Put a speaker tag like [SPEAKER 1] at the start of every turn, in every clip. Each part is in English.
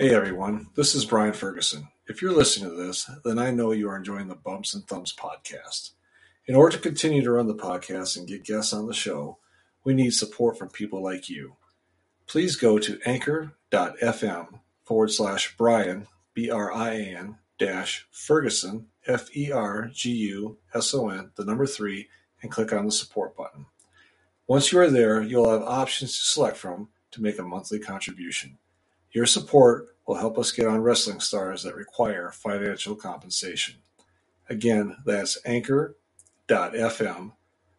[SPEAKER 1] Hey everyone, this is Brian Ferguson. If you're listening to this, then I know you are enjoying the Bumps and Thumps podcast. In order to continue to run the podcast and get guests on the show, we need support from people like you. Please go to anchor.fm forward slash Brian, B R I A N, dash Ferguson, F E R G U S O N, the number three, and click on the support button. Once you are there, you'll have options to select from to make a monthly contribution. Your support will help us get on wrestling stars that require financial compensation. Again, that's anchor.fm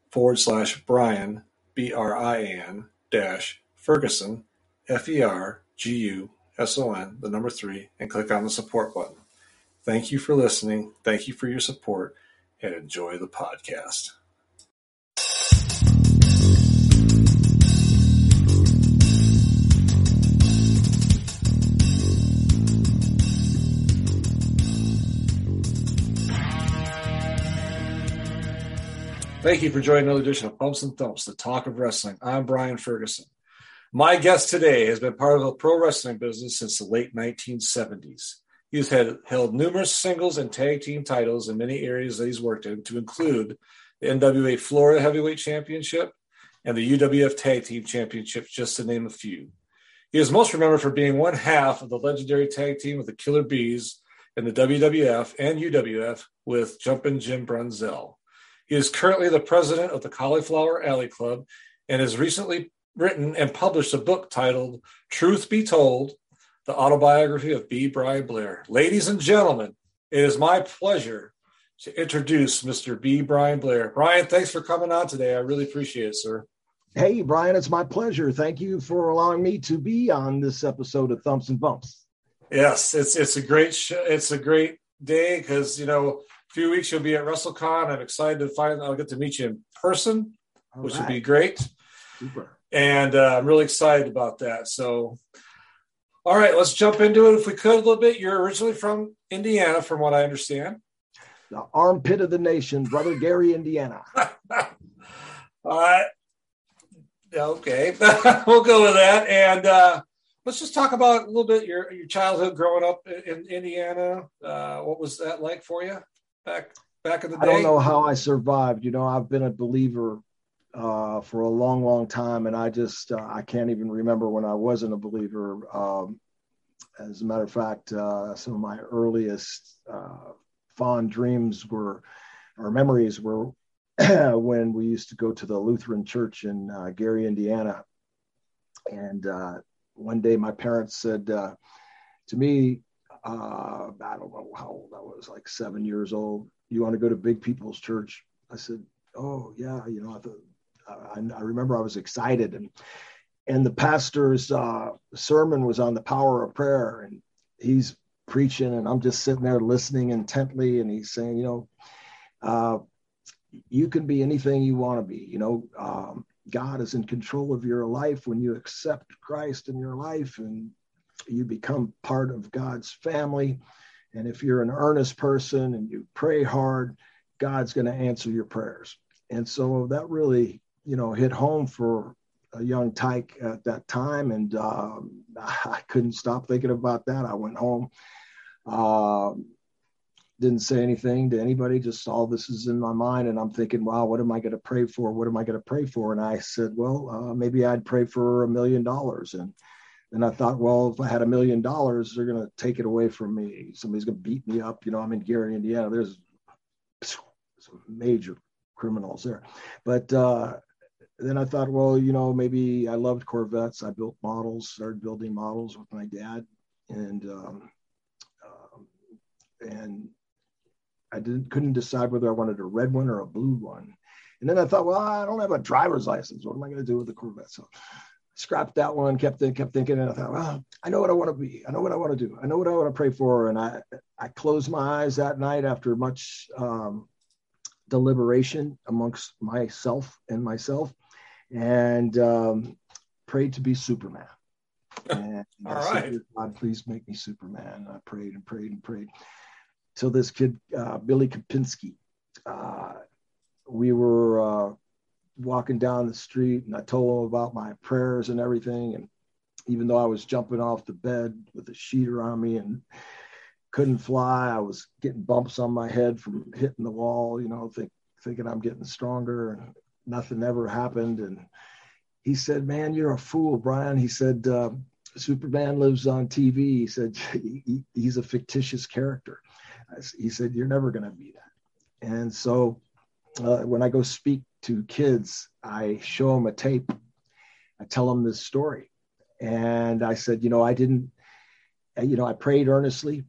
[SPEAKER 1] forward slash Brian, B R I N, dash Ferguson, F E R G U S O N, the number three, and click on the support button. Thank you for listening. Thank you for your support and enjoy the podcast. Thank you for joining another edition of Bumps and Thumps, the talk of wrestling. I'm Brian Ferguson. My guest today has been part of the pro wrestling business since the late 1970s. He's had, held numerous singles and tag team titles in many areas that he's worked in, to include the NWA Florida Heavyweight Championship and the UWF Tag Team Championship, just to name a few. He is most remembered for being one half of the legendary tag team with the Killer Bees in the WWF and UWF with Jumpin' Jim Brunzell. He is currently the president of the Cauliflower Alley Club and has recently written and published a book titled Truth Be Told The Autobiography of B. Brian Blair. Ladies and gentlemen, it is my pleasure to introduce Mr. B. Brian Blair. Brian, thanks for coming on today. I really appreciate it, sir.
[SPEAKER 2] Hey, Brian, it's my pleasure. Thank you for allowing me to be on this episode of Thumps and Bumps.
[SPEAKER 1] Yes, it's it's a great show. It's a great day because you know few weeks you'll be at WrestleCon. I'm excited to find I'll get to meet you in person, All which right. would be great. Super. And uh, I'm really excited about that. So, all right, let's jump into it if we could a little bit. You're originally from Indiana, from what I understand.
[SPEAKER 2] The armpit of the nation, brother Gary, Indiana.
[SPEAKER 1] all right. Okay, we'll go with that. And uh, let's just talk about a little bit your your childhood growing up in, Indiana. Uh, what was that like for you? Back back in the day?
[SPEAKER 2] I don't know how I survived. You know, I've been a believer uh, for a long, long time, and I just uh, I can't even remember when I wasn't a believer. Um, as a matter of fact, uh, some of my earliest uh, fond dreams were, or memories were, when we used to go to the Lutheran Church in uh, Gary, Indiana, and uh, one day my parents said to me, uh, I don't know how old I was, like seven years old. You want to go to Big People's Church? I said, Oh yeah, you know. I thought I, I remember I was excited, and and the pastor's uh, sermon was on the power of prayer, and he's preaching, and I'm just sitting there listening intently, and he's saying, you know, uh, you can be anything you want to be. You know, um, God is in control of your life when you accept Christ in your life, and you become part of God's family. And if you're an earnest person and you pray hard, God's going to answer your prayers. And so that really, you know, hit home for a young tyke at that time. And um, I couldn't stop thinking about that. I went home, uh, didn't say anything to anybody, just all this is in my mind. And I'm thinking, wow, what am I going to pray for? What am I going to pray for? And I said, well, uh, maybe I'd pray for a million dollars. And and I thought, well, if I had a million dollars, they're going to take it away from me. Somebody's going to beat me up. You know, I'm in Gary, Indiana. There's some major criminals there. But uh, then I thought, well, you know, maybe I loved Corvettes. I built models, started building models with my dad, and um, um, and I didn't couldn't decide whether I wanted a red one or a blue one. And then I thought, well, I don't have a driver's license. What am I going to do with the Corvette? So scrapped that one, kept kept thinking, and I thought, well, I know what I want to be. I know what I want to do. I know what I want to pray for. And I I closed my eyes that night after much um, deliberation amongst myself and myself, and um, prayed to be Superman. And
[SPEAKER 1] All right. Said,
[SPEAKER 2] God, please make me Superman. I prayed and prayed and prayed. So this kid, uh, Billy Kapinski, uh, we were uh, walking down the street and I told him about my prayers and everything. And even though I was jumping off the bed with a sheet around me and couldn't fly, I was getting bumps on my head from hitting the wall, you know, think, thinking I'm getting stronger and nothing ever happened. And he said, Man, you're a fool, Brian. He said, uh, Superman lives on TV. He said, he, He's a fictitious character. He said, You're never going to be that. And so uh, when I go speak to kids, I show them a tape. I tell them this story. And I said, You know, I didn't, you know, I prayed earnestly.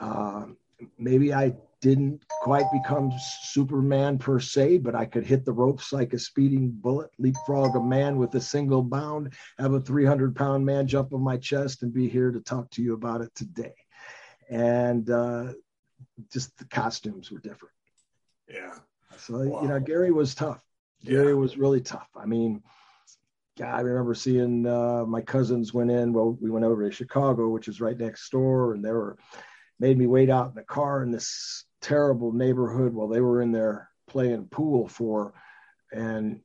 [SPEAKER 2] Uh, maybe I didn't quite become Superman per se, but I could hit the ropes like a speeding bullet, leapfrog a man with a single bound, have a 300 pound man jump on my chest, and be here to talk to you about it today. And uh, just the costumes were different.
[SPEAKER 1] Yeah.
[SPEAKER 2] So, wow. you know, Gary was tough. Yeah. was really tough. I mean, God, I remember seeing uh, my cousins went in. Well, we went over to Chicago, which is right next door, and they were made me wait out in the car in this terrible neighborhood while they were in there playing pool for, and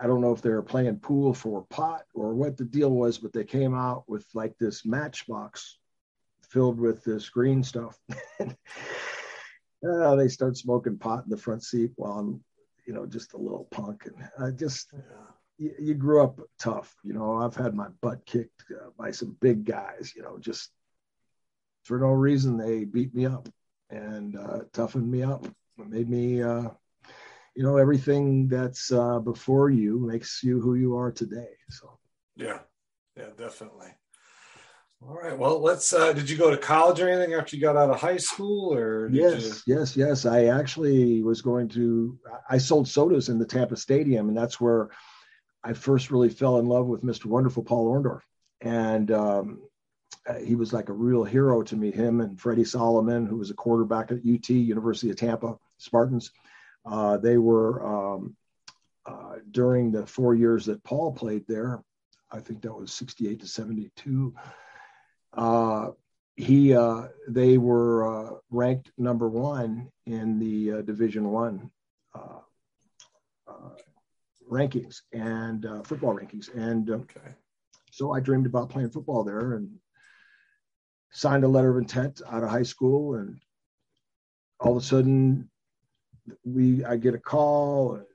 [SPEAKER 2] I don't know if they were playing pool for pot or what the deal was, but they came out with like this matchbox filled with this green stuff. uh, they start smoking pot in the front seat while I'm, you know, just a little punk. And I just, you, you, grew up tough. You know, I've had my butt kicked uh, by some big guys, you know, just for no reason. They beat me up and uh, toughened me up. It made me, uh, you know, everything that's uh, before you makes you who you are today. So,
[SPEAKER 1] yeah, yeah, definitely. All right. Well, let's. Uh, did you go to college or anything after you got out of high school, or
[SPEAKER 2] yes, you... yes, yes? I actually was going to. I sold sodas in the Tampa Stadium, and that's where I first really fell in love with Mr. Wonderful Paul Orndorff. And um, uh, he was like a real hero to me. Him and Freddie Solomon, who was a quarterback at UT, University of Tampa Spartans. Uh, they were um, uh, during the four years that Paul played there. I think that was 68 to 72. Uh, he, uh, they were uh, ranked number one in the Division One rankings and football rankings, and okay. so I dreamed about playing football there and signed a letter of intent out of high school and all of a sudden we I get a call and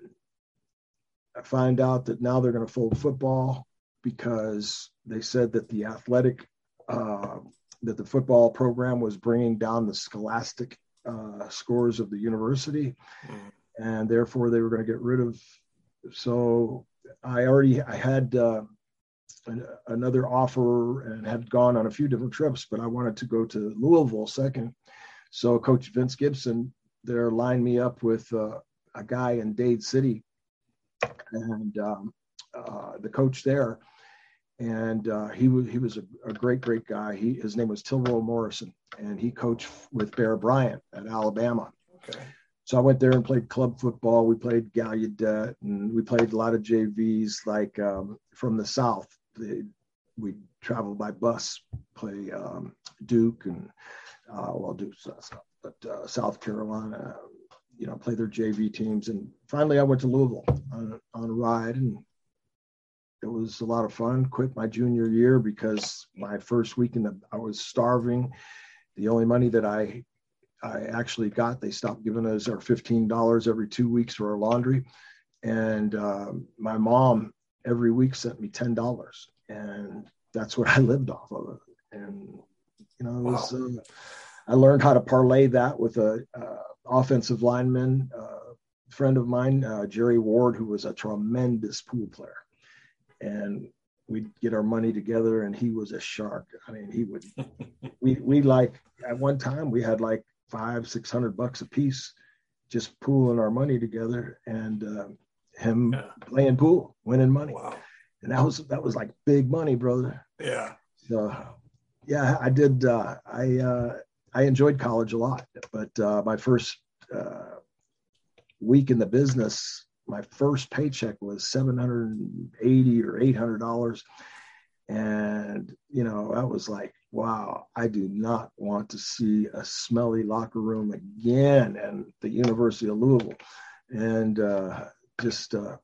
[SPEAKER 2] I find out that now they're going to fold football because they said that the athletic uh, that the football program was bringing down the scholastic uh, scores of the university mm. and therefore they were going to get rid of so I already I had uh, another offer and had gone on a few different trips, but I wanted to go to Louisville second. So Coach Vince Gibson there lined me up with uh, a guy in Dade City, and um, uh, the coach there, and uh, he was he was a, a, great great guy. He his name was Tilroe Morrison, and he coached with Bear Bryant at Alabama. Okay. So I went there and played club football. We played Gallaudet, and we played a lot of JVs like um, from the South we travel by bus, play um, Duke and uh, well, Duke, but uh, South Carolina, you know, play their JV teams. And finally, I went to Louisville on, on a ride, and it was a lot of fun. Quit my junior year because my first week in the I was starving. The only money that I I actually got, they stopped giving us our fifteen dollars every two weeks for our laundry, and um, my mom every week sent me ten dollars, and that's what I lived off of. And you know, was, wow. uh, I learned how to parlay that with a uh, offensive lineman uh, friend of mine, uh, Jerry Ward, who was a tremendous pool player, and we'd get our money together, and he was a shark. I mean, he would. we we like at one time we had like five six hundred bucks a piece, just pooling our money together, and uh, him yeah. playing pool, winning money. Wow. And that was that was like big money, brother.
[SPEAKER 1] Yeah.
[SPEAKER 2] So yeah, I did uh, I uh, I enjoyed college a lot, but uh, my first uh, week in the business, my first paycheck was seven hundred and eighty or eight hundred dollars, and you know I was like, wow, I do not want to see a smelly locker room again, and the University of Louisville, and uh, just uh,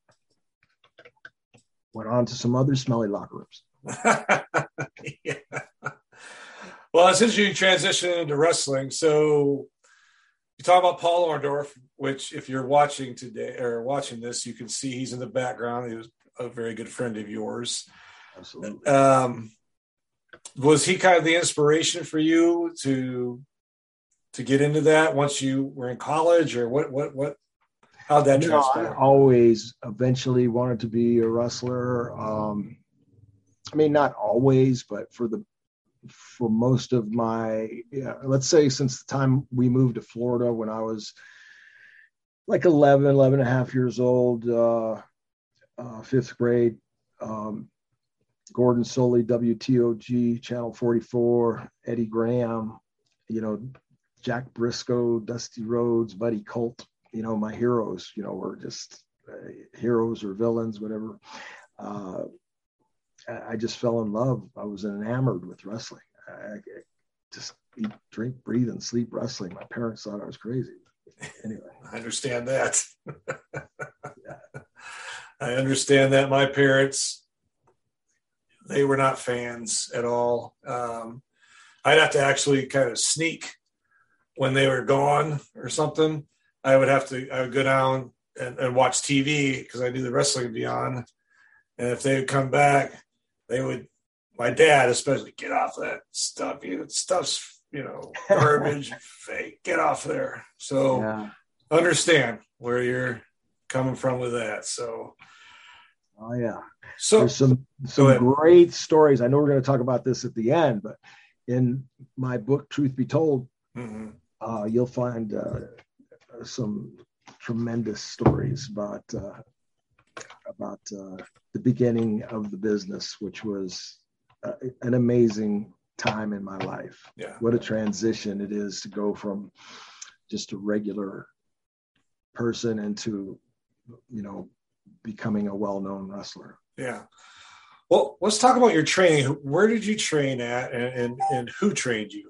[SPEAKER 2] went on to some other smelly locker rooms.
[SPEAKER 1] yeah. Well, since you transitioned into wrestling, so you talk about Paul Orndorff, which if you're watching today or watching this, you can see he's in the background. He was a very good friend of yours.
[SPEAKER 2] Absolutely.
[SPEAKER 1] Um, was he kind of the inspiration for you to to get into that once you were in college, or what? What? What? How'd that
[SPEAKER 2] No,
[SPEAKER 1] transpire?
[SPEAKER 2] I always eventually wanted to be a wrestler. Um, I mean, not always, but for the for most of my, yeah, let's say since the time we moved to Florida when I was like 11, 11 and a half years old, uh, uh, fifth grade, um, Gordon Solie, WTOG, Channel 44, Eddie Graham, you know, Jack Briscoe, Dusty Rhodes, Buddy Colt, you know, my heroes, you know, were just uh, heroes or villains, whatever. Uh, I, just fell in love. I was enamored with wrestling. I, I just eat, drink, breathe, and sleep wrestling. My parents thought I was crazy. Anyway,
[SPEAKER 1] I understand that. I understand that. My parents, they were not fans at all. Um, I'd have to actually kind of sneak when they were gone or something. I would have to, I would go down and, and watch TV because I knew the wrestling would be on. And if they would come back, they would, my dad especially, get off that stuff. You know, stuff's, you know, garbage, fake, get off there. So,
[SPEAKER 2] yeah.
[SPEAKER 1] understand where you're coming from with that. So,
[SPEAKER 2] Oh yeah.
[SPEAKER 1] so
[SPEAKER 2] There's some some great stories. I know we're going to talk about this at the end, but in my book, Truth Be Told,
[SPEAKER 1] mhm.
[SPEAKER 2] uh, you'll find uh, some tremendous stories about uh, about uh, the beginning of the business, which was uh, an amazing time in my life.
[SPEAKER 1] yeah,
[SPEAKER 2] What a transition it is to go from just a regular person into, you know, becoming a well-known wrestler.
[SPEAKER 1] yeah. Well, let's talk about your training. Where did you train at, and and, and who trained you?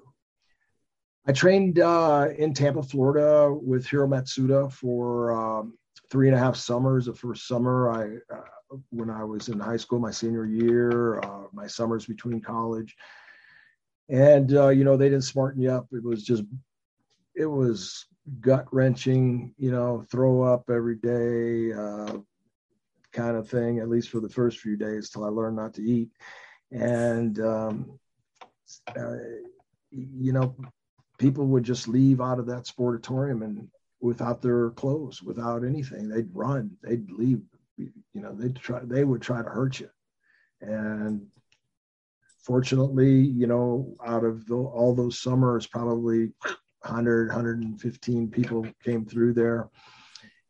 [SPEAKER 2] I trained uh, in Tampa, Florida, with Hiro Matsuda for um, three and a half summers. The first summer, I uh, when I was in high school, my senior year, uh, my summers between college, and uh, you know they didn't smarten you up. It was just, it was gut wrenching. You know, throw up every day, uh, kind of thing. At least for the first few days, till I learned not to eat, and um, uh, you know people would just leave out of that sportatorium and without their clothes, without anything. They'd run, they'd leave, you know, they'd try, they would try to hurt you. And fortunately, you know, out of the, all those summers, probably 100, 115 people came through there.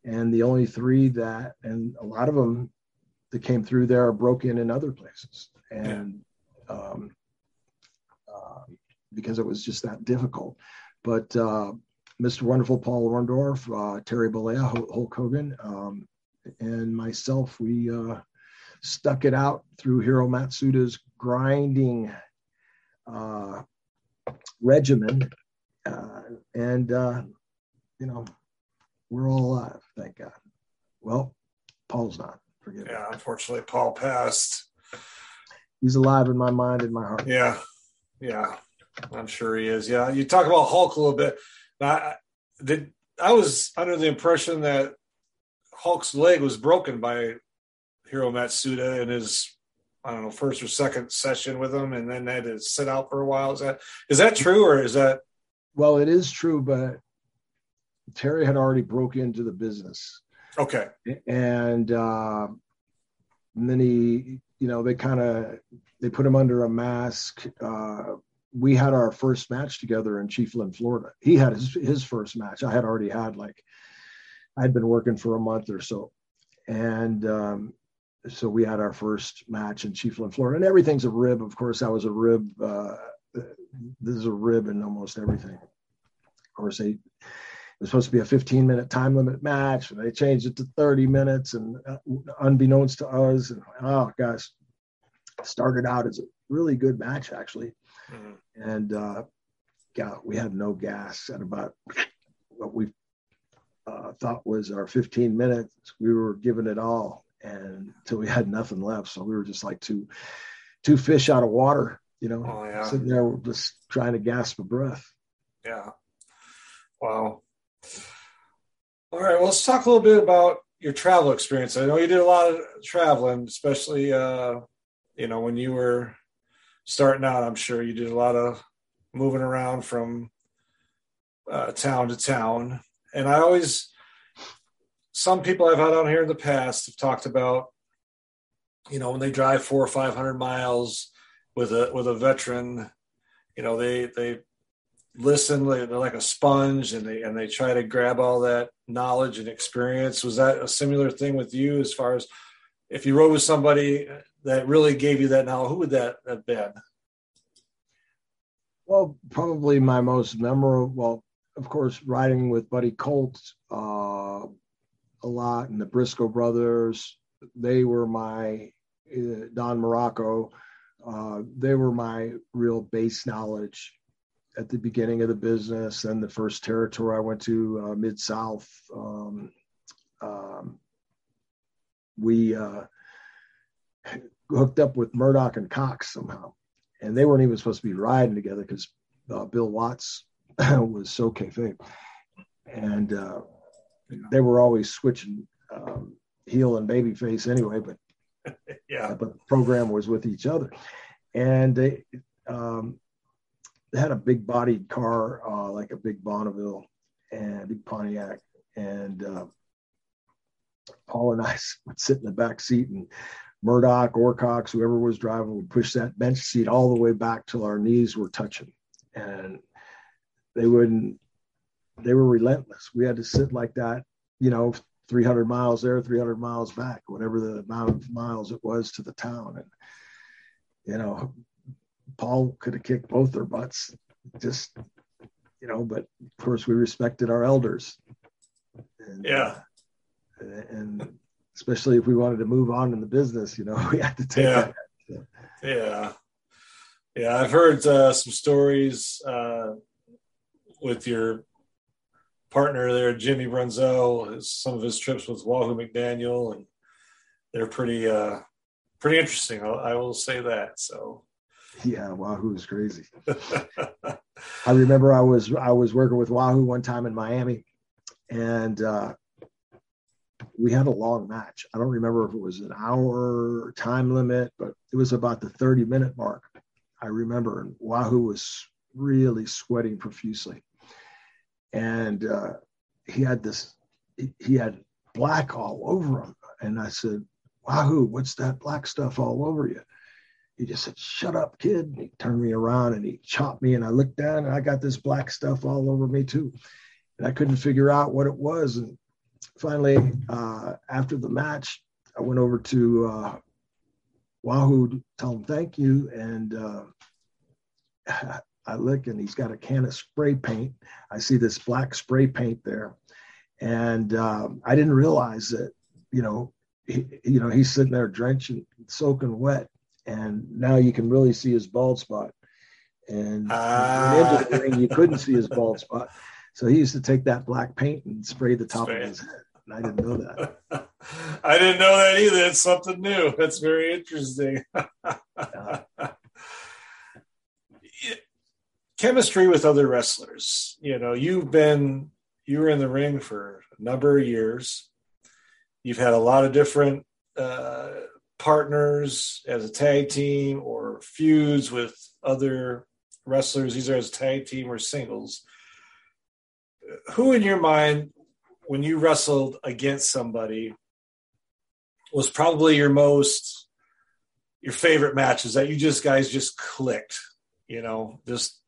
[SPEAKER 2] And the only three that, and a lot of them that came through there are broken in other places. And, um, uh, because it was just that difficult. But uh, Mr. Wonderful Paul Orndorff, uh, Terry Bollea, Hulk Hogan, um, and myself, we uh, stuck it out through Hiro Matsuda's grinding uh, regimen. Uh, and, uh, you know, we're all alive, thank God. Well, Paul's not, forgive me.
[SPEAKER 1] Yeah, unfortunately, Paul passed.
[SPEAKER 2] He's alive in my mind and my heart.
[SPEAKER 1] Yeah, yeah, I'm sure he is. Yeah, you talk about Hulk a little bit. I, did I was under the impression that Hulk's leg was broken by Hiro Matsuda in his I don't know first or second session with him, and then had to sit out for a while. Is that is that true or is that
[SPEAKER 2] Well, it is true, but Terry had already broke into the business.
[SPEAKER 1] okay?
[SPEAKER 2] and uh, and then he, you know, they kind of they put him under a mask. Uh, we had our first match together in Chiefland, Florida. He had his his first match. I had already had like I'd been working for a month or so, and um, so we had our first match in Chiefland, Florida. And everything's a rib, of course. That was a rib. Uh, this is a rib in almost everything. Of course, they it was supposed to be a 15 minute time limit match and they changed it to 30 minutes and uh, unbeknownst to us and oh gosh started out as a really good match actually
[SPEAKER 1] Mhm.
[SPEAKER 2] and uh yeah we had no gas at about what we uh, thought was our 15 minutes we were giving it all and until we had nothing left so we were just like two two fish out of water, you know,
[SPEAKER 1] Oh, yeah.
[SPEAKER 2] sitting there just trying to gasp for breath.
[SPEAKER 1] Yeah. Wow. All right. Well, let's talk a little bit about your travel experience. I know you did a lot of traveling, especially, uh, you know, when you were starting out. I'm sure you did a lot of moving around from uh, town to town. And I always, some people I've had on here in the past have talked about, you know, when they drive four or five hundred miles with a with a veteran, you know, they they listen they're like a sponge and they and they try to grab all that knowledge and experience was that a similar thing with you as far as if you rode with somebody that really gave you that knowledge who would that have been
[SPEAKER 2] Well, probably my most memorable. Well, of course, riding with Buddy Colt uh, a lot, and the Briscoe brothers. They were my uh, Don Morocco. Uh, they were my real base knowledge at the beginning of the business. And the first territory I went to, uh, Mid South. Um, um, we uh, hooked up with Murdoch and Cox somehow. And they weren't even supposed to be riding together because uh, Bill Watts was so kayfabe, and uh, they were always switching um, heel and baby face anyway. But
[SPEAKER 1] yeah.
[SPEAKER 2] but the program was with each other, and they um, they had a big bodied car uh, like a big Bonneville and a big Pontiac, and uh, Paul and I would sit in the back seat and Murdoch or Cox, whoever was driving, would push that bench seat all the way back till our knees were touching. And they wouldn't, they were relentless. We had to sit like that, you know, 300 miles there, 300 miles back, whatever the amount of miles it was to the town. And, you know, Paul could have kicked both their butts, just, you know, but of course we respected our elders. And,
[SPEAKER 1] yeah
[SPEAKER 2] uh, and especially if we wanted to move on in the business, you know, we had to take
[SPEAKER 1] Yeah.
[SPEAKER 2] that.
[SPEAKER 1] yeah yeah i've heard uh, some stories uh, with your partner there jimmy brunzell his, some of his trips with wahoo mcdaniel and they're pretty uh pretty interesting i, I will say that so
[SPEAKER 2] Yeah, Wahoo is crazy. I remember I was I was working with Wahoo one time in Miami, and uh, we had a long match. I don't remember if it was an hour time limit, but it was about the 30 minute mark. I remember, and Wahoo was really sweating profusely, and uh, he had this he, he had black all over him, and I said, "Wahoo, what's that black stuff all over you?" he just said, "Shut up, kid." And he turned me around and he chopped me, and I looked down and I got this black stuff all over me too, and I couldn't figure out what it was. And finally, uh, after the match, I went over to uh, Wahoo to tell him thank you, and uh, I look and he's got a can of spray paint. I see this black spray paint there, and um, I didn't realize that you know. He, you know, he's sitting there drenching, soaking wet, and now you can really see his bald spot. And
[SPEAKER 1] Ah.
[SPEAKER 2] ring, you couldn't see his bald spot. So he used to take that black paint and spray the top
[SPEAKER 1] Spray
[SPEAKER 2] of his head. I didn't know that.
[SPEAKER 1] I didn't know that either. It's something new. That's very interesting. Chemistry with other wrestlers. You know, you've been you were in the ring for a number of years. You've had a lot of different uh, partners as a tag team or feuds with other wrestlers, either as a tag team or singles. Who, in your mind, when you wrestled against somebody, was probably your most your favorite matches that you just guys just clicked, you know, just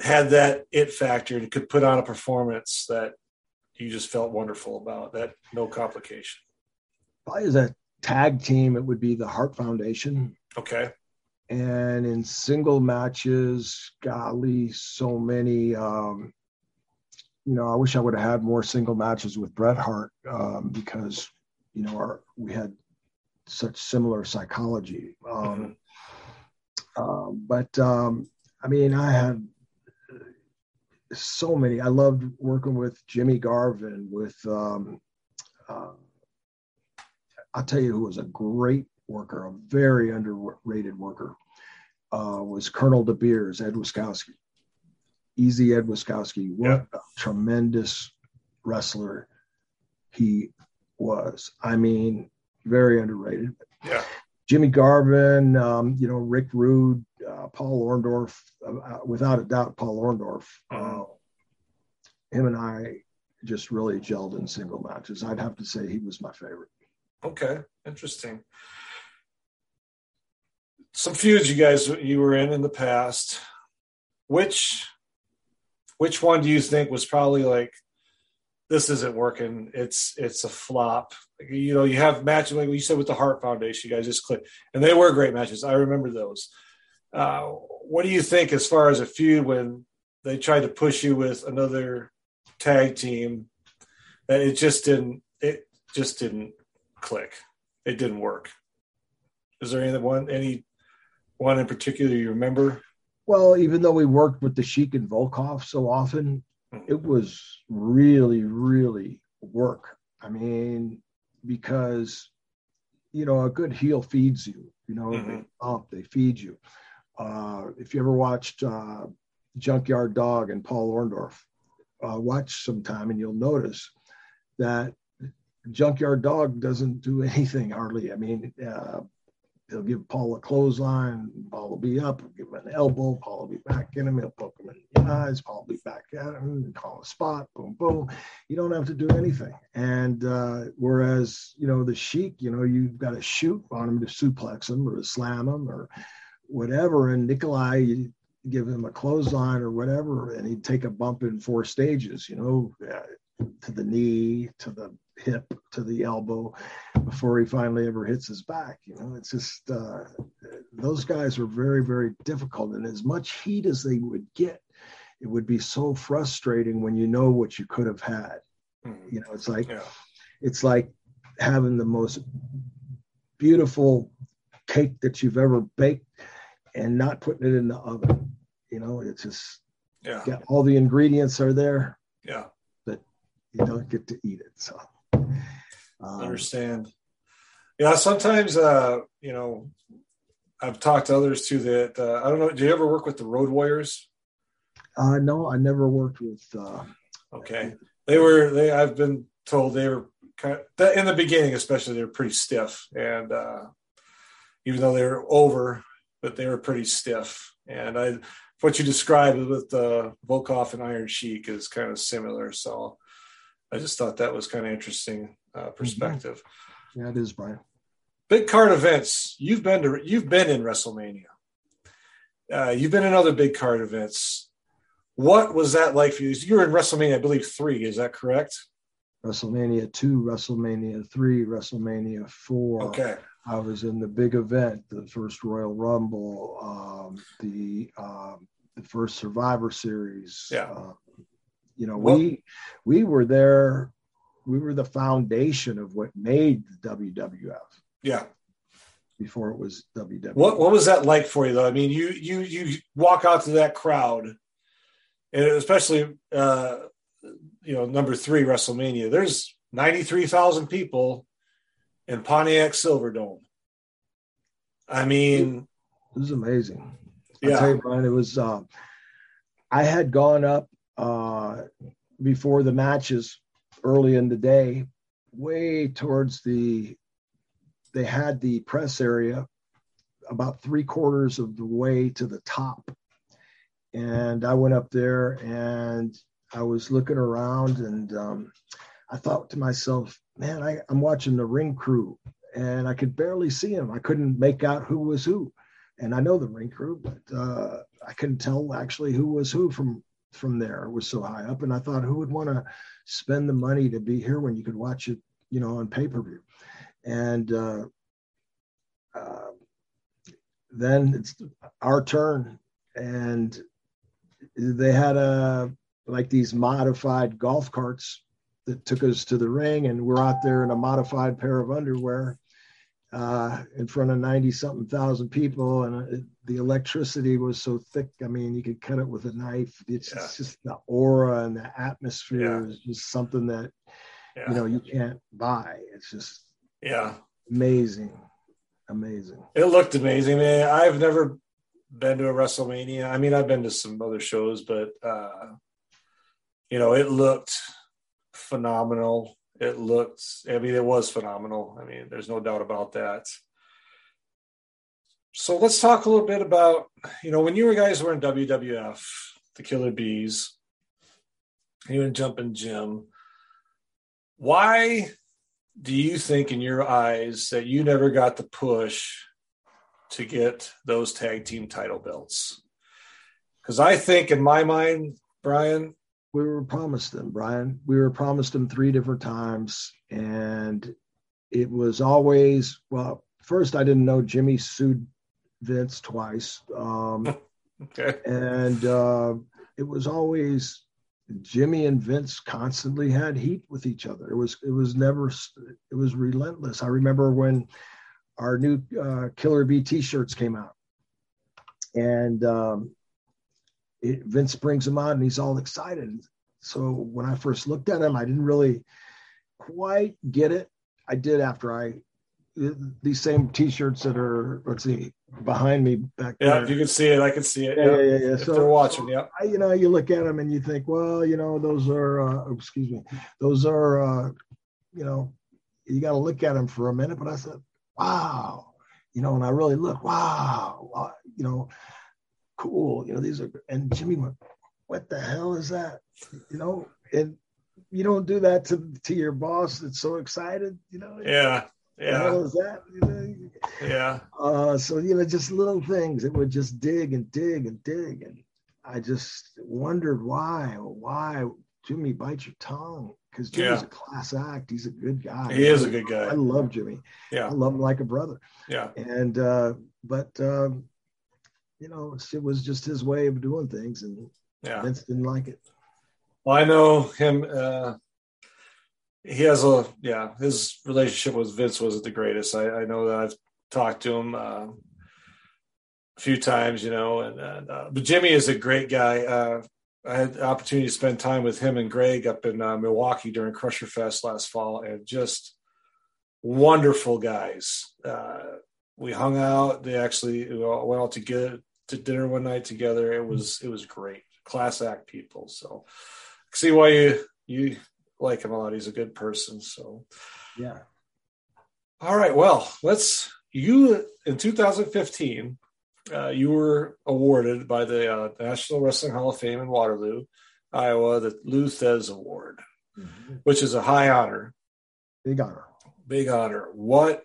[SPEAKER 1] had that it factor and could put on a performance that you just felt wonderful about that no complication.
[SPEAKER 2] Probably as a tag team, it would be the Hart Foundation.
[SPEAKER 1] Okay.
[SPEAKER 2] And in single matches, golly, so many. Um, you know, I wish I would have had more single matches with Bret Hart um, because, you know, our, we had such similar psychology. Um, uh, but um, I mean, I had so many. I loved working with Jimmy Garvin, with, um, uh, I'll tell you who was a great worker, a very underrated worker, uh, was Colonel De Beers, Ed Wiskoski. Easy Ed Wiskoski. What yeah. a tremendous wrestler he was. I mean, very underrated.
[SPEAKER 1] Yeah.
[SPEAKER 2] Jimmy Garvin, um, you know, Rick Rude, uh, Paul Orndorff, uh, uh without a doubt, Paul Orndorff. Mm-hmm. Uh, him and I just really gelled in single matches. I'd have to say he was my favorite.
[SPEAKER 1] Okay, interesting. Some feuds you guys you were in in the past. Which which one do you think was probably like this isn't working. It's it's a flop. You know, you have matches like you said with the Hart Foundation. You guys just click, and they were great matches. I remember those. Uh, what do you think as far as a feud when they tried to push you with another tag team that it just didn't it just didn't click. It didn't work. Is there any one any one in particular you remember?
[SPEAKER 2] Well, even though we worked with the Sheik and Volkov so often, it was really, really work. I mean, because you know a good heel feeds you. You know, mm-hmm. they they feed you. Uh, if you ever watched uh, Junkyard Dog and Paul Orndorff, uh, watch sometime and you'll notice that Junkyard Dog doesn't do anything hardly. I mean, uh, he'll give Paul a clothesline. Paul will be up, give him an elbow. Paul will be back in him. He'll poke him in the eyes. Paul will be back at him, call a spot, boom, boom. You don't have to do anything. And uh, whereas, you know, the Sheik, you know, you've got to shoot on him to suplex him or to slam him or whatever. And Nikolai, you give him a clothesline or whatever, and he'd take a bump in four stages, you know, uh, to the knee, to the hip to the elbow before he finally ever hits his back. You know, it's just uh, those guys were very, very difficult. And as much heat as they would get, it would be so frustrating when you know what you could have had. Mm-hmm. You know, it's like yeah. it's like having the most beautiful cake that you've ever baked and not putting it in the oven. You know, it's just
[SPEAKER 1] yeah.
[SPEAKER 2] all the ingredients are there.
[SPEAKER 1] Yeah.
[SPEAKER 2] But you don't get to eat it. So
[SPEAKER 1] um, understand. Yeah, sometimes uh, you know, I've talked to others too that uh, I don't know. Do you ever work with the Road Warriors?
[SPEAKER 2] Uh, no, I never worked with. Uh,
[SPEAKER 1] okay, they were. They I've been told they were kind of, in the beginning, especially they were pretty stiff, and uh, even though they were over, but they were pretty stiff. And I, what you described with uh, Volkov and Iron Sheik is kind of similar. So I just thought that was kind of interesting uh, mm-hmm. perspective.
[SPEAKER 2] Yeah, it is, Brian.
[SPEAKER 1] Big card events. You've been to. You've been in WrestleMania. Uh, you've been in other big card events. What was that like for you? You were in WrestleMania, I believe, three. Is that correct?
[SPEAKER 2] WrestleMania two, WrestleMania three, WrestleMania four.
[SPEAKER 1] Okay.
[SPEAKER 2] I was in the big event, the first Royal Rumble, um, the um, the first Survivor Series.
[SPEAKER 1] Yeah. Uh,
[SPEAKER 2] you know, well, we we were there we were the foundation of what made the WWF.
[SPEAKER 1] Yeah.
[SPEAKER 2] Before it was WWF.
[SPEAKER 1] What what was that like for you though? I mean, you you you walk out to that crowd, and especially uh, you know number three WrestleMania. There's ninety three thousand people in Pontiac Silverdome. I mean,
[SPEAKER 2] it was amazing.
[SPEAKER 1] Yeah,
[SPEAKER 2] I tell you, Brian, it was. Uh, I had gone up uh, before the matches early in the day, way towards the, they had the press area about three quarters of the way to the top. And I went up there and I was looking around and um, I thought to myself, man, I, I'm watching the ring crew and I could barely see them. I couldn't make out who was who. And I know the ring crew, but uh, I couldn't tell actually who was who from from there. Was so high up. And I thought, who would want to spend the money to be here when you could watch it, you know, on pay per view? And uh, uh, then it's our turn, and they had a like these modified golf carts that took us to the ring, and we're out there in a modified pair of underwear uh, in front of 90 something thousand people and it, the electricity was so thick i mean you could cut it with a knife it's, yeah. just the aura and the atmosphere yeah. is just something that yeah. you know you can't buy it's just
[SPEAKER 1] yeah
[SPEAKER 2] amazing amazing.
[SPEAKER 1] It looked amazing, man. I've never been to a WrestleMania. I mean, I've been to some other shows, but uh, you know, it looked phenomenal. It looked, I mean, it was phenomenal. I mean, there's no doubt about that. So let's talk a little bit about, you know, when you guys were in WWF, the Killer Bees, you and jumping Jim, why do you think in your eyes that you never got the push to get those tag team title belts? Because I think in my mind, Brian,
[SPEAKER 2] we were promised them, Brian. We were promised them three different times, and it was always well. First, I didn't know Jimmy sued Vince twice, um,
[SPEAKER 1] okay,
[SPEAKER 2] and uh, it was always Jimmy and Vince constantly had heat with each other. It was it was never it was relentless. I remember when our new uh, Killer Bee T-shirts came out, and um, it, Vince brings him on, and he's all excited. So when I first looked at him, I didn't really quite get it. I did after I these same T-shirts that are let's see behind me back
[SPEAKER 1] yeah, there. you can see it. I can see it.
[SPEAKER 2] Yeah, yeah, yeah. yeah.
[SPEAKER 1] If so, they're watching, yeah.
[SPEAKER 2] I, you know, you look at them and you think, well, you know, those are, uh, excuse me, those are, uh, you know, you got to look at them for a minute. But I said, wow, you know, and I really look, wow, uh, you know, cool. You know, these are, and Jimmy went, what the hell is that? You know, and you don't do that to to your boss that's so excited, you know.
[SPEAKER 1] Yeah. Yeah.
[SPEAKER 2] The hell that? You know?
[SPEAKER 1] Yeah.
[SPEAKER 2] Uh, so you know, just little things. It would just dig and dig and dig, and I just wondered why, why Jimmy bite your tongue because Jimmy's yeah. a class act. He's a good guy.
[SPEAKER 1] He is a good guy.
[SPEAKER 2] I love Jimmy.
[SPEAKER 1] Yeah,
[SPEAKER 2] I love him like a brother.
[SPEAKER 1] Yeah,
[SPEAKER 2] and uh, but um, you know, it was just his way of doing things, and
[SPEAKER 1] yeah.
[SPEAKER 2] Vince didn't like it.
[SPEAKER 1] Well, I know him. Uh, he has a yeah. His relationship with Vince wasn't the greatest. I, I know that I've talked to him uh, a few times, you know, and, and uh, but Jimmy is a great guy. Uh, I had the opportunity to spend time with him and Greg up in uh, Milwaukee during Crusher Fest last fall, and just wonderful guys. Uh, we hung out. They actually went out to get to dinner one night together. It was it was great. Class act people. So see why you you like him a lot. He's a good person. So
[SPEAKER 2] yeah.
[SPEAKER 1] All right. Well, let's you in 2015. Uh, you were awarded by the uh, National Wrestling Hall of Fame in Waterloo, Iowa, the Lou Thesz Award, mm-hmm. which is a high honor.
[SPEAKER 2] Big honor.
[SPEAKER 1] Big honor. What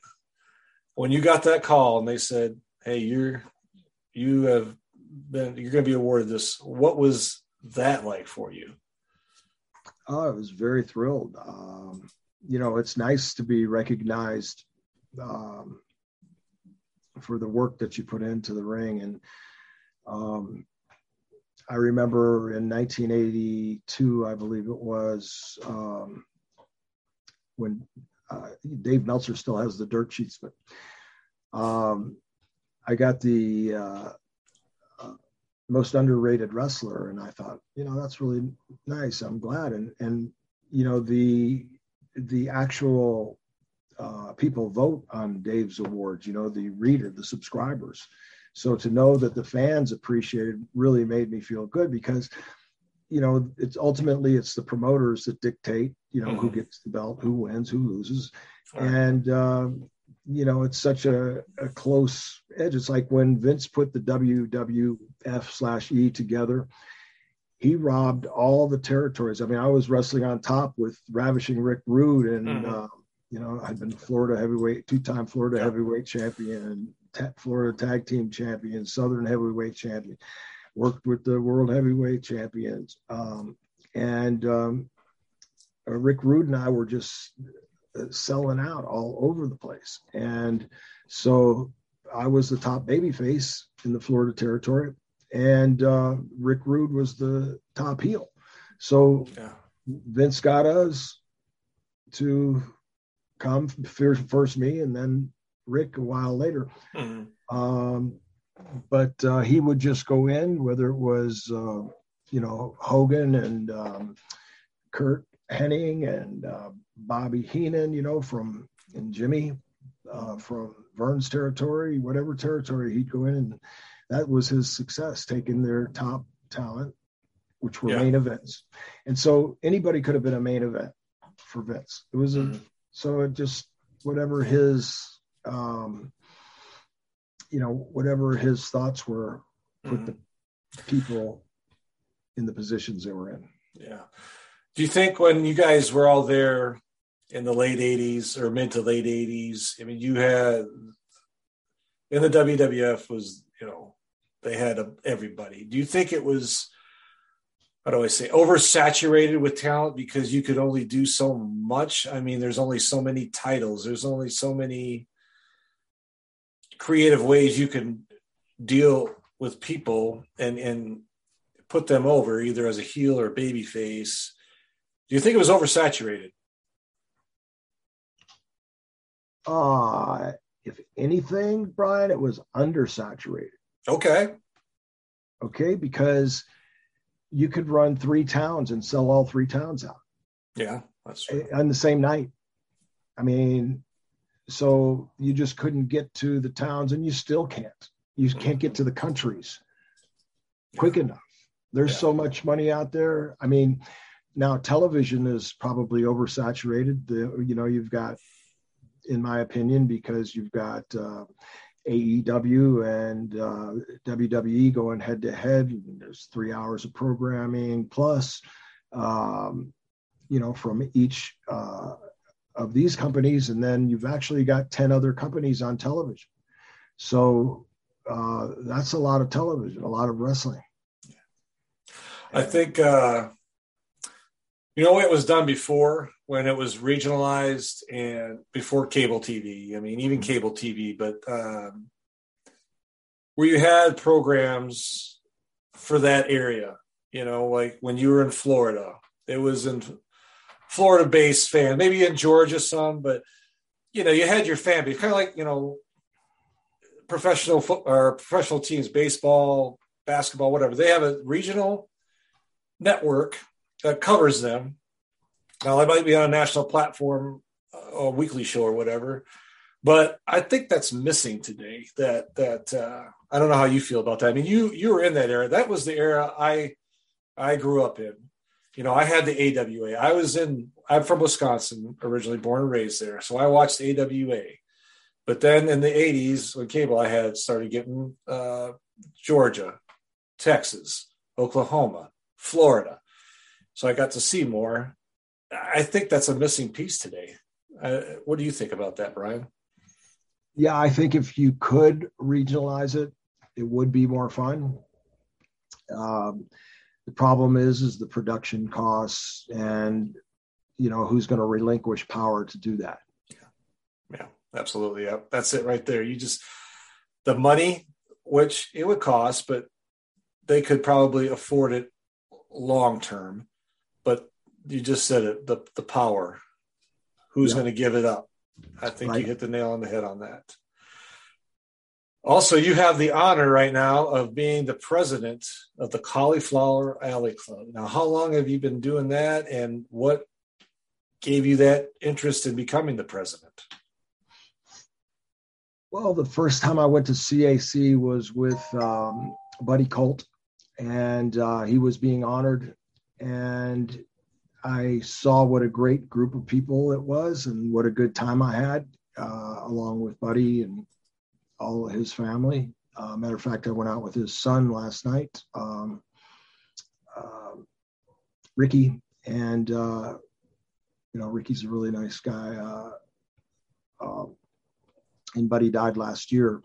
[SPEAKER 1] when you got that call and they said, "Hey, you're you have been you're going to be awarded this." What was that like for you?
[SPEAKER 2] Oh, I was very thrilled. Um, you know, it's nice to be recognized um, for the work that you put into the ring. And um, I remember in 1982, I believe it was, um, when uh, Dave Meltzer still has the dirt sheets, but um, I got the uh, uh, most underrated wrestler, and I thought, you know, that's really nice. I'm glad, and and you know the the actual uh, people vote on Dave's awards. You know, the reader, the subscribers. So to know that the fans appreciated really made me feel good because you know it's ultimately it's the promoters that dictate you know mm-hmm. who gets the belt who wins who loses and um, you know it's such a, a, close edge it's like when vince put the wwf slash e together he robbed all the territories i mean i was wrestling on top with ravishing rick rude and mm-hmm. uh, you know i'd been florida heavyweight two-time florida heavyweight champion florida tag team champion southern heavyweight champion worked with the world heavyweight champions. Um, and um, uh, Rick Rude and I were just selling out all over the place. And so I was the top baby face in the Florida territory, and uh, Rick Rude was the top heel. So yeah. Vince got us to come first me and then Rick a while later. Mm-hmm. Um, but uh, he would just go in, whether it was uh, you know Hogan and um, Curt Hennig and uh, Bobby Heenan, you know from and Jimmy uh, from Verne's territory, whatever territory he'd go in, and that was his success, taking their top talent, which were
[SPEAKER 1] Yeah.
[SPEAKER 2] main events. And so anybody could have been a main event for Vince. It was a
[SPEAKER 1] Mhm.
[SPEAKER 2] so it just whatever his um you know whatever his thoughts were put
[SPEAKER 1] Mhm.
[SPEAKER 2] the people in the positions they were in.
[SPEAKER 1] Yeah. Do you think when you guys were all there in the late 80s or mid to late 80s, I mean, you had in the WWF was, you know, they had a, everybody. Do you think it was, how do I say, oversaturated with talent because you could only do so much? I mean, there's only so many titles, there's only so many creative ways you can deal with people and, and, put them over either as a heel or baby face. Do you think it was oversaturated?
[SPEAKER 2] Uh if anything, Brian, it was undersaturated.
[SPEAKER 1] Okay.
[SPEAKER 2] Okay, because you could run three towns and sell all three towns out
[SPEAKER 1] Yeah, that's true.
[SPEAKER 2] on the same night. I mean, so you just couldn't get to the towns, and you still can't. You can't get to the countries quick enough. There's
[SPEAKER 1] Yeah.
[SPEAKER 2] so much money out there. I mean, now television is probably oversaturated. The you know you've got, in my opinion, because you've got uh, AEW and uh, WWE going head to head. There's three hours of programming plus, um, you know, from each uh, of these companies, and then you've actually got ten other companies on television. So uh, that's a lot of television, a lot of wrestling.
[SPEAKER 1] I think uh, you know it was done before when it was regionalized and before cable TV. I mean, even cable TV, but um, where you had programs for that area. You know, like when you were in Florida, it was in Florida-based fan, maybe in Georgia some, but you know, you had your fan base, kind of like you know, professional foot or professional teams, baseball, basketball, whatever. They have a regional network that covers them. Now, they might be on a national platform, uh, a weekly show or whatever, but I think that's missing today. That that uh, I don't know how you feel about that. I mean, you you were in that era. That was the era I I grew up in. You know, I had the AWA. I was in. I'm from Wisconsin, originally born and raised there, so I watched AWA. But then in the 80s, when cable, I had started getting uh, Georgia, Texas, Oklahoma, Florida. So I got to see more. I think that's a missing piece today. Uh, what do you think about that, Brian?
[SPEAKER 2] Yeah, I think if you could regionalize it, it would be more fun. Um, the problem is, is the production costs, and you know who's going to relinquish power to do that.
[SPEAKER 1] Yeah, absolutely. Yeah, that's it right there. You just the money, which it would cost, but they could probably afford it long term. But you just said it the the power. Who's
[SPEAKER 2] Yeah.
[SPEAKER 1] going to give it up? I think you hit the nail on the head on that. Also, you have the honor right now of being the president of the Cauliflower Alley Club. Now, how long have you been doing that, and what gave you that interest in becoming the president?
[SPEAKER 2] Well, the first time I went to CAC was with um, Buddy Colt, and uh, he was being honored. And I saw what a great group of people it was, and what a good time I had, uh, along with Buddy and all his family. Uh, matter of fact, I went out with his son last night, um, um Ricky, and uh, you know, Ricky's a really nice guy. Uh, um, and Buddy died last year,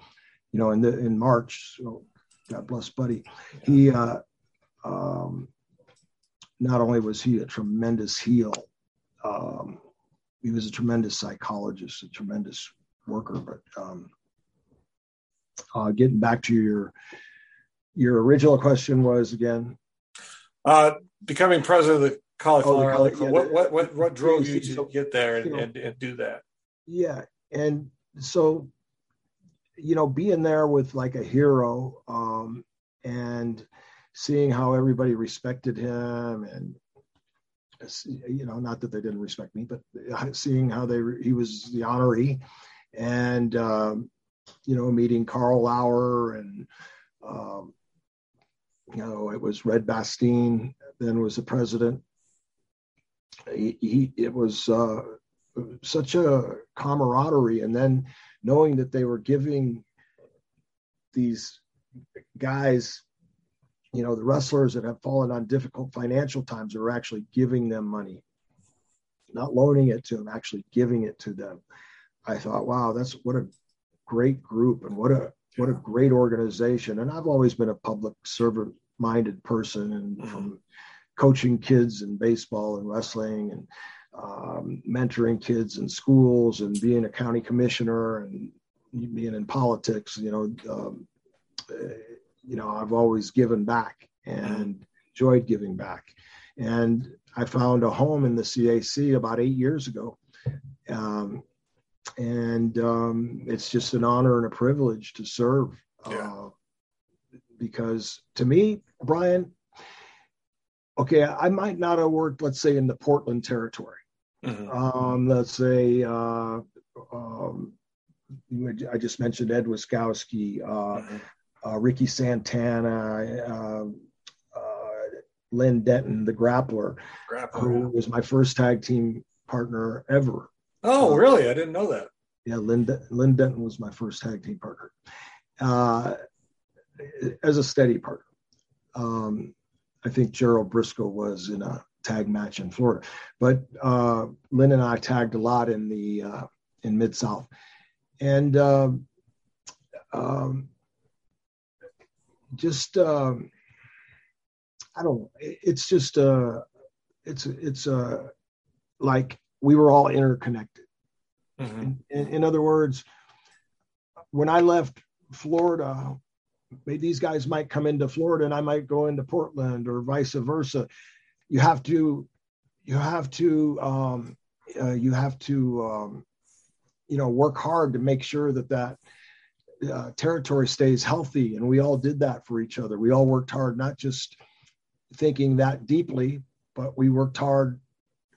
[SPEAKER 2] you know, in the in March. So God bless Buddy. He uh, um, not only was he a tremendous heel, um, he was a tremendous psychologist, a tremendous worker. But um, uh, getting back to your your original question was again,
[SPEAKER 1] Uh, becoming president of the Cauliflower
[SPEAKER 2] Oh, the
[SPEAKER 1] Alley
[SPEAKER 2] cauli- yeah,
[SPEAKER 1] what, what what what drove you to get there and,
[SPEAKER 2] you know-
[SPEAKER 1] and, and do that?
[SPEAKER 2] yeah, and so you know, being there with like a hero, um, and seeing how everybody respected him and you know not that they didn't respect me but seeing how they he was the honoree and um, you know, meeting Karl Lauer and, um, you know, it was Red Bastien then was the president. He, he it was uh, such a camaraderie. And then knowing that they were giving these guys, you know, the wrestlers that have fallen on difficult financial times are actually giving them money, not loaning it to them, actually giving it to them. I thought, wow, that's what a great group and what a what a great organization. And I've always been a public servant minded person and mm-hmm. from coaching kids in baseball and wrestling and um, mentoring kids in schools and being a county commissioner and being in politics, you know, um, you know, I've always given back and enjoyed giving back. And I found a home in the CAC about eight years ago. Um, and um, it's just an honor and a privilege to serve. Yeah. Uh, because to me, Brian, okay, I might not have worked, let's say, in the Portland territory. Mm-hmm. Um, let's say, uh, um, I just mentioned Ed Wiskoski, uh, mm-hmm uh, Ricky Santana, um, uh, Lynn Denton, the grappler, grappler, who was my first tag team partner ever.
[SPEAKER 1] Oh, uh, really? I didn't know that.
[SPEAKER 2] Yeah, Lynn, Lynn Denton was my first tag team partner uh, as a steady partner. Um, I think Gerald Brisco was in a tag match in Florida, but uh, Lynn and I tagged a lot in the uh, in Mid South, and um, um just um, I don't. It's just uh, it's it's uh, like we were all interconnected. Mm-hmm. In, in, other words, when I left Florida, these guys might come into Florida and I might go into Portland or vice versa. You have to, you have to, um, uh, you have to, um, you know, work hard to make sure that that uh, territory stays healthy. And we all did that for each other. We all worked hard, not just thinking that deeply, but we worked hard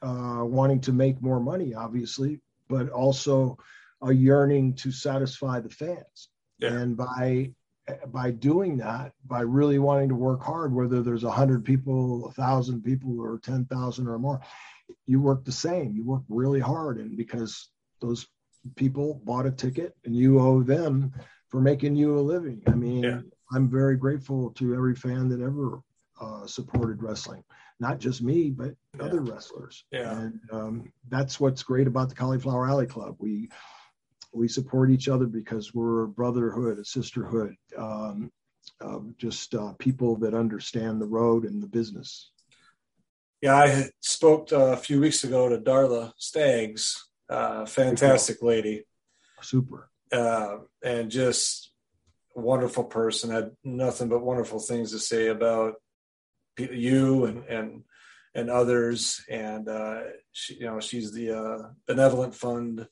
[SPEAKER 2] uh, wanting to make more money, obviously, but also a yearning to satisfy the fans. Yeah. And by by doing that, by really wanting to work hard, whether there's a hundred people, a thousand people, or ten thousand or more, you work the same. You work really hard, and because those people bought a ticket, and you owe them for making you a living. I mean, yeah. I'm very grateful to every fan that ever uh, supported wrestling, not just me, but yeah. other wrestlers. Yeah. And um, that's what's great about the Cauliflower Alley Club. We we support each other because we're a brotherhood, a sisterhood, um, of just uh, people that understand the road and the business.
[SPEAKER 1] Yeah, I spoke uh, a few weeks ago to Darla Staggs, uh, fantastic lady.
[SPEAKER 2] Super
[SPEAKER 1] uh, and just wonderful person. Had nothing but wonderful things to say about you and and and others. And uh, she, you know, she's the uh, benevolent fund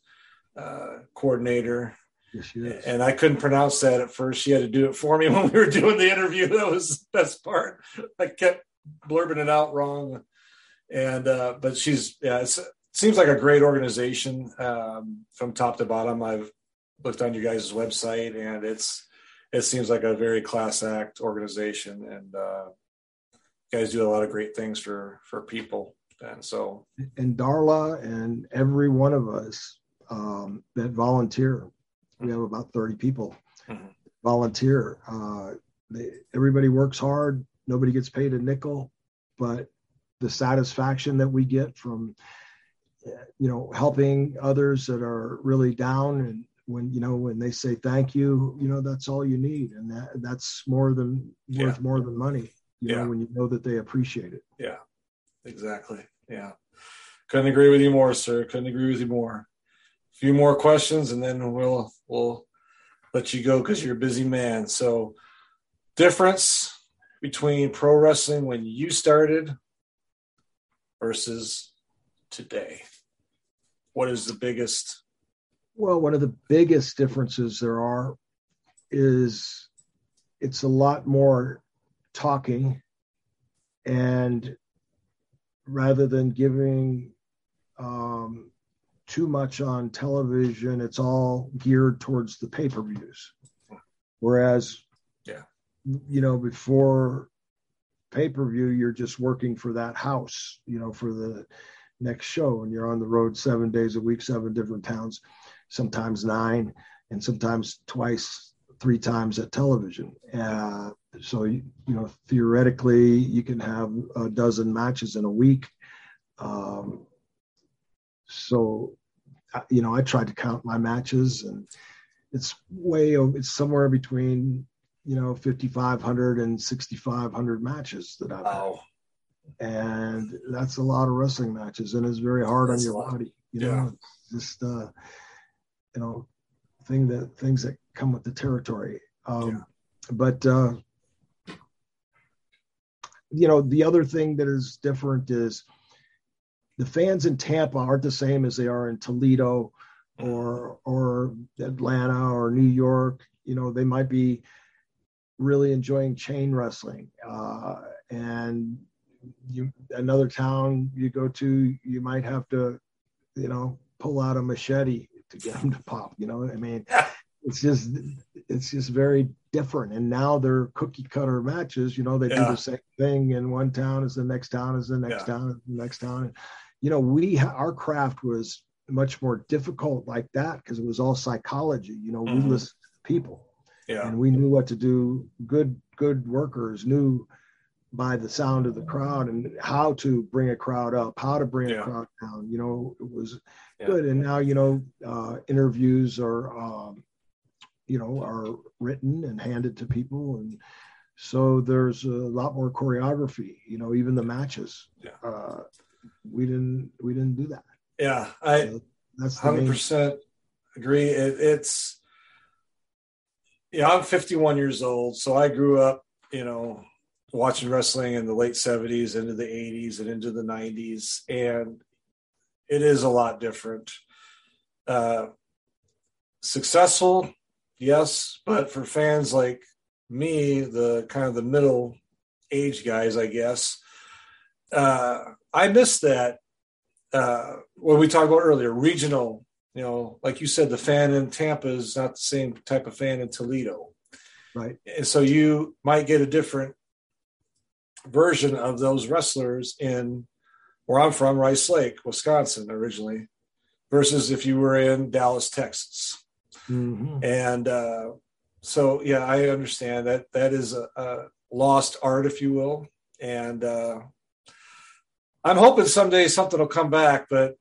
[SPEAKER 1] uh, coordinator.
[SPEAKER 2] Yes, she is.
[SPEAKER 1] And I couldn't pronounce that at first. She had to do it for me when we were doing the interview. That was the best part. I kept blurbing it out wrong. And uh, but she's yeah, it seems like a great organization um, from top to bottom. I've looked on you guys' website, and it's it seems like a very class act organization, and uh, you guys do a lot of great things for for people. And so,
[SPEAKER 2] and Darla and every one of us um, that volunteer, we have about thirty people mm-hmm. volunteer. Uh, they, everybody works hard. Nobody gets paid a nickel, but the satisfaction that we get from you know helping others that are really down and when you know when they say thank you you know that's all you need. And that that's more than yeah. worth more than money you yeah. know when you know that they appreciate it.
[SPEAKER 1] Yeah exactly. Yeah. Couldn't agree with you more sir. Couldn't agree with you more. A few more questions and then we'll we'll let you go because you're a busy man. So difference between pro wrestling when you started versus today. What is the biggest
[SPEAKER 2] well, one of the biggest differences there are is it's a lot more talking and rather than giving um, too much on television. It's all geared towards the pay per views. Whereas,
[SPEAKER 1] Yeah.
[SPEAKER 2] you know, before pay per view, you're just working for that house, you know, for the next show. And you're on the road seven days a week, seven different towns, sometimes nine, and sometimes twice, three times at television. Uh, so, you, you know, theoretically, you can have a dozen matches in a week. Um, so, you know, I tried to count my matches and it's way, it's somewhere between, you know, 5,500 and 6,500 matches that I've had and that's a lot of wrestling matches and it's very hard
[SPEAKER 1] That's
[SPEAKER 2] on your body you
[SPEAKER 1] Yeah.
[SPEAKER 2] know just uh you know thing that things that come with the territory. Um but uh you know the other thing that is different is the fans in Tampa aren't the same as they are in Toledo or or Atlanta or New York. You know they might be really enjoying chain wrestling. Uh and you another town you go to you might have to you know pull out a machete to get them to pop you know i mean it's just it's just very different and now they're cookie cutter matches you know they do the same thing in one town as the next town as the next
[SPEAKER 1] Yeah.
[SPEAKER 2] town as the next town and you know we our craft was much more difficult like that because it was all psychology you know
[SPEAKER 1] Mhm.
[SPEAKER 2] we listened to people
[SPEAKER 1] Yeah.
[SPEAKER 2] and we knew what to do good good workers knew by the sound of the crowd and how to bring a crowd up how to bring
[SPEAKER 1] Yeah.
[SPEAKER 2] a crowd down you know it was
[SPEAKER 1] Yeah.
[SPEAKER 2] good and now you know uh, interviews are um, you know are written and handed to people and so there's a lot more choreography you know even the matches
[SPEAKER 1] Yeah.
[SPEAKER 2] uh, we didn't we didn't do that
[SPEAKER 1] Yeah. I
[SPEAKER 2] So that's
[SPEAKER 1] hundred percent agree. It, it's yeah. I'm 51 years old, so I grew up, you know, watching wrestling in the late 70s, into the 80s, and into the 90s, and it is a lot different. Uh, successful, yes, but for fans like me, the kind of the middle age guys, I guess, uh, I miss that uh, what we talked about earlier, regional. You know, like you said, the fan in Tampa is not the same type of fan in Toledo,
[SPEAKER 2] right
[SPEAKER 1] and so you might get a different version of those wrestlers in where I'm from, Rice Lake, Wisconsin, originally, versus if you were in Dallas, Texas.
[SPEAKER 2] Mhm.
[SPEAKER 1] And uh, so, yeah, I understand that that is a, a lost art, if you will. And uh, I'm hoping someday something will come back, but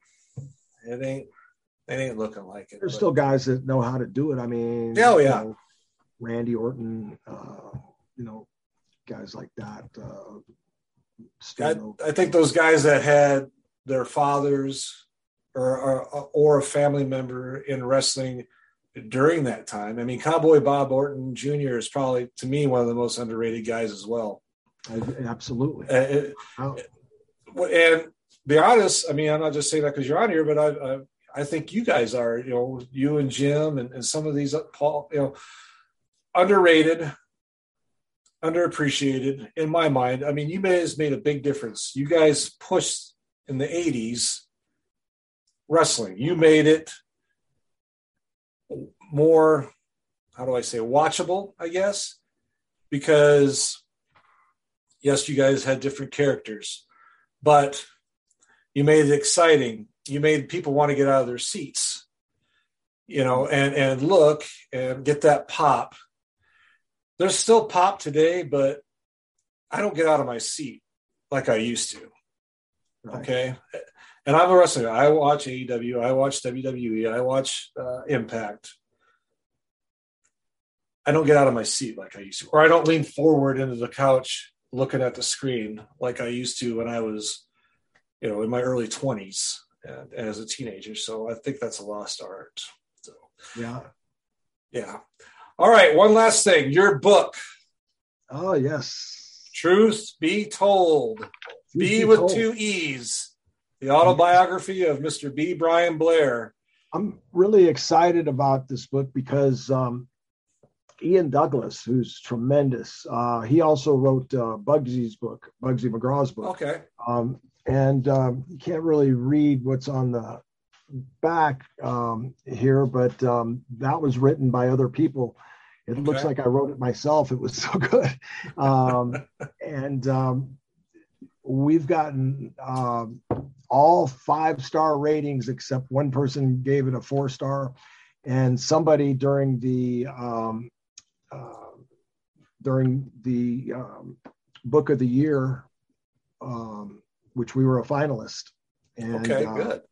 [SPEAKER 1] it ain't. It ain't looking like it.
[SPEAKER 2] there's
[SPEAKER 1] but-
[SPEAKER 2] still guys that know how to do it i mean
[SPEAKER 1] Oh,
[SPEAKER 2] you
[SPEAKER 1] yeah.
[SPEAKER 2] know, randy orton uh, you know guys like that uh,
[SPEAKER 1] I. I think those guys that had their fathers or, or or a family member in wrestling during that time. I mean, Cowboy Bob Orton Jr. is probably to me one of the most underrated guys as well.
[SPEAKER 2] I- absolutely
[SPEAKER 1] Uh, it-
[SPEAKER 2] Wow.
[SPEAKER 1] and be honest, I mean, I'm not just saying that because you're on here, but I, I I think you guys are, you know, you and Jim and, and some of these uh, Paul, you know, underrated, underappreciated in my mind. I mean, you guys made a big difference. You guys pushed in the 80s wrestling. You made it more, how do I say, watchable, I guess, because yes, you guys had different characters, but you made it exciting. You made people want to get out of their seats, you know, and and look and get that pop. There's still pop today, but I don't get out of my seat like I used to.
[SPEAKER 2] Right.
[SPEAKER 1] Okay. And I'm a wrestler. I watch AEW. I watch WWE. I watch uh, Impact. I don't get out of my seat like I used to, or I don't lean forward into the couch looking at the screen like I used to when I was, you know, in my early 20s and, as a teenager. So I think that's a lost art. So,
[SPEAKER 2] yeah
[SPEAKER 1] yeah. All right. One last thing. Your book,
[SPEAKER 2] oh yes
[SPEAKER 1] Truth Be Told. B
[SPEAKER 2] Truth
[SPEAKER 1] with
[SPEAKER 2] told.
[SPEAKER 1] two E's. The autobiography of Mr. B. Brian Blair.
[SPEAKER 2] I'm really excited about this book because um, Ian Douglas, who's tremendous, uh, he also wrote uh, Bugsy's book, Bugsy McGraw's book.
[SPEAKER 1] Okay.
[SPEAKER 2] Um, and um, you can't really read what's on the back um, here, but um, that was written by other people. It okay. looks like I wrote it myself. It was so good. Um, and um, we've gotten um, all five star ratings except one person gave it a four star. And somebody during the um, uh, during the um, book of the year, which we were a finalist.
[SPEAKER 1] And, okay, uh, good.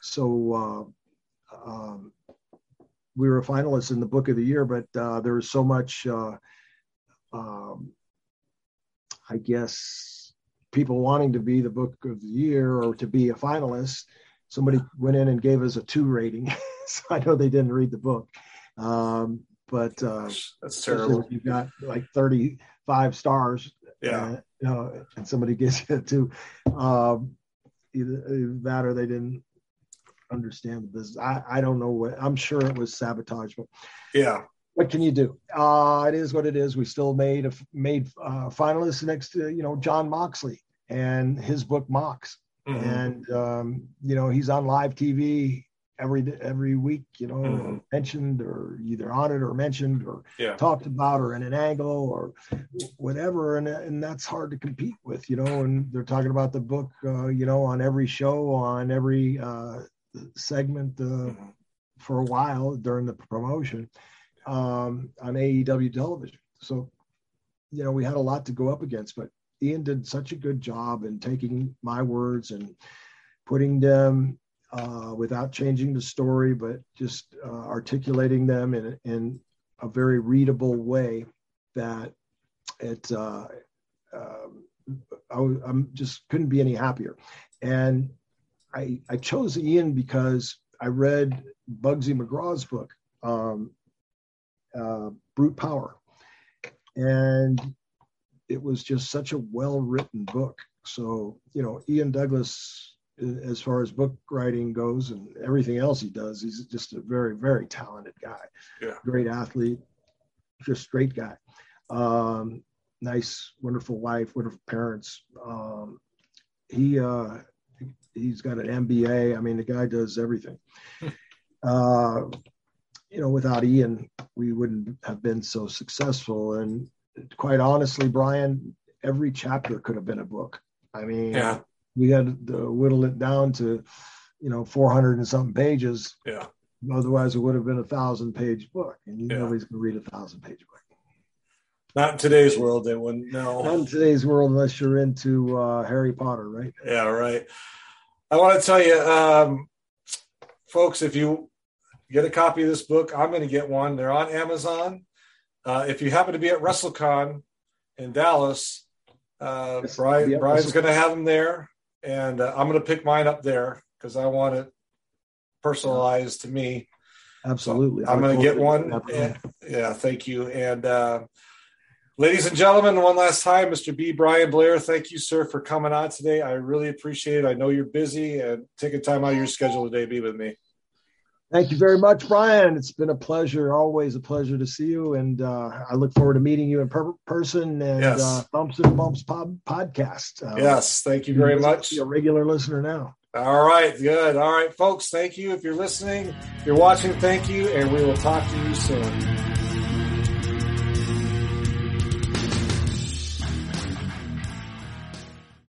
[SPEAKER 2] So uh, um, we were a finalist in the book of the year, but uh, there was so much, uh, um, I guess, people wanting to be the book of the year or to be a finalist. Somebody went in and gave us a two rating, so I know they didn't read the book. Um, but uh,
[SPEAKER 1] that's terrible.
[SPEAKER 2] You've got like thirty-five stars,
[SPEAKER 1] yeah,
[SPEAKER 2] you know, and somebody gives you a two. Um, either that or they didn't understand the business. I, I don't know what I'm sure it was sabotage, but
[SPEAKER 1] yeah.
[SPEAKER 2] What can you do? Uh, it is what it is. We still made a made uh, finalists next to you know Jon Moxley and his book Mox, mm-hmm. and um, you know he's on live TV every every week. You know, mm-hmm. mentioned or either on it or mentioned or
[SPEAKER 1] yeah.
[SPEAKER 2] talked about or in an angle or whatever, and and that's hard to compete with. You know, and they're talking about the book. Uh, you know, on every show, on every uh, segment uh, for a while during the promotion um, on AEW television. So, you know, we had a lot to go up against, but Ian did such a good job in taking my words and putting them uh, without changing the story, but just uh, articulating them in, in a very readable way that it, uh, um, I, am just couldn't be any happier. And I, I chose Ian because I read Bugsy McGraw's book, um, uh, Brute Power, and it was just such a well written book. So, you know, Ian Douglas, as far as book writing goes and everything else he does, he's just a very, very talented guy.
[SPEAKER 1] Yeah.
[SPEAKER 2] Great athlete, just great guy. Um, nice, wonderful wife, wonderful parents. Um, he, uh, he's got an MBA. I mean, the guy does everything. uh, you know, without Ian, we wouldn't have been so successful. And quite honestly, Brian, every chapter could have been a book. I mean,
[SPEAKER 1] yeah.
[SPEAKER 2] we had to whittle it down to, you know, 400 and something pages.
[SPEAKER 1] Yeah.
[SPEAKER 2] Otherwise, it would have been a thousand page book, and you yeah. nobody's going to read a thousand page book.
[SPEAKER 1] Not in today's world, they wouldn't. No.
[SPEAKER 2] Not in today's world, unless you're into uh, Harry Potter, right?
[SPEAKER 1] Yeah, right. I want to tell you, um, folks, if you get a copy of this book, I'm going to get one. They're on Amazon. Uh, if you happen to be at WrestleCon in Dallas, uh, Brian, Brian's going to have them there, and uh, I'm going to pick mine up there because I want it personalized to me.
[SPEAKER 2] Absolutely,
[SPEAKER 1] so I'm going to get one. Yeah, yeah, thank you. And uh, Ladies and gentlemen, one last time, Mr. B. Brian Blair, thank you, sir, for coming on today. I really appreciate it. I know you're busy and taking time out of your schedule today to be with me.
[SPEAKER 2] Thank you very much, Brian. It's been a pleasure, always a pleasure to see you. And uh, I look forward to meeting you in per- person and
[SPEAKER 1] yes.
[SPEAKER 2] uh, Thumps and Bumps pod- podcast.
[SPEAKER 1] Uh, yes, thank you very much.
[SPEAKER 2] You're a regular listener now.
[SPEAKER 1] All right, good. All right, folks, thank you. If you're listening, if you're watching, thank you. And we will talk to you soon.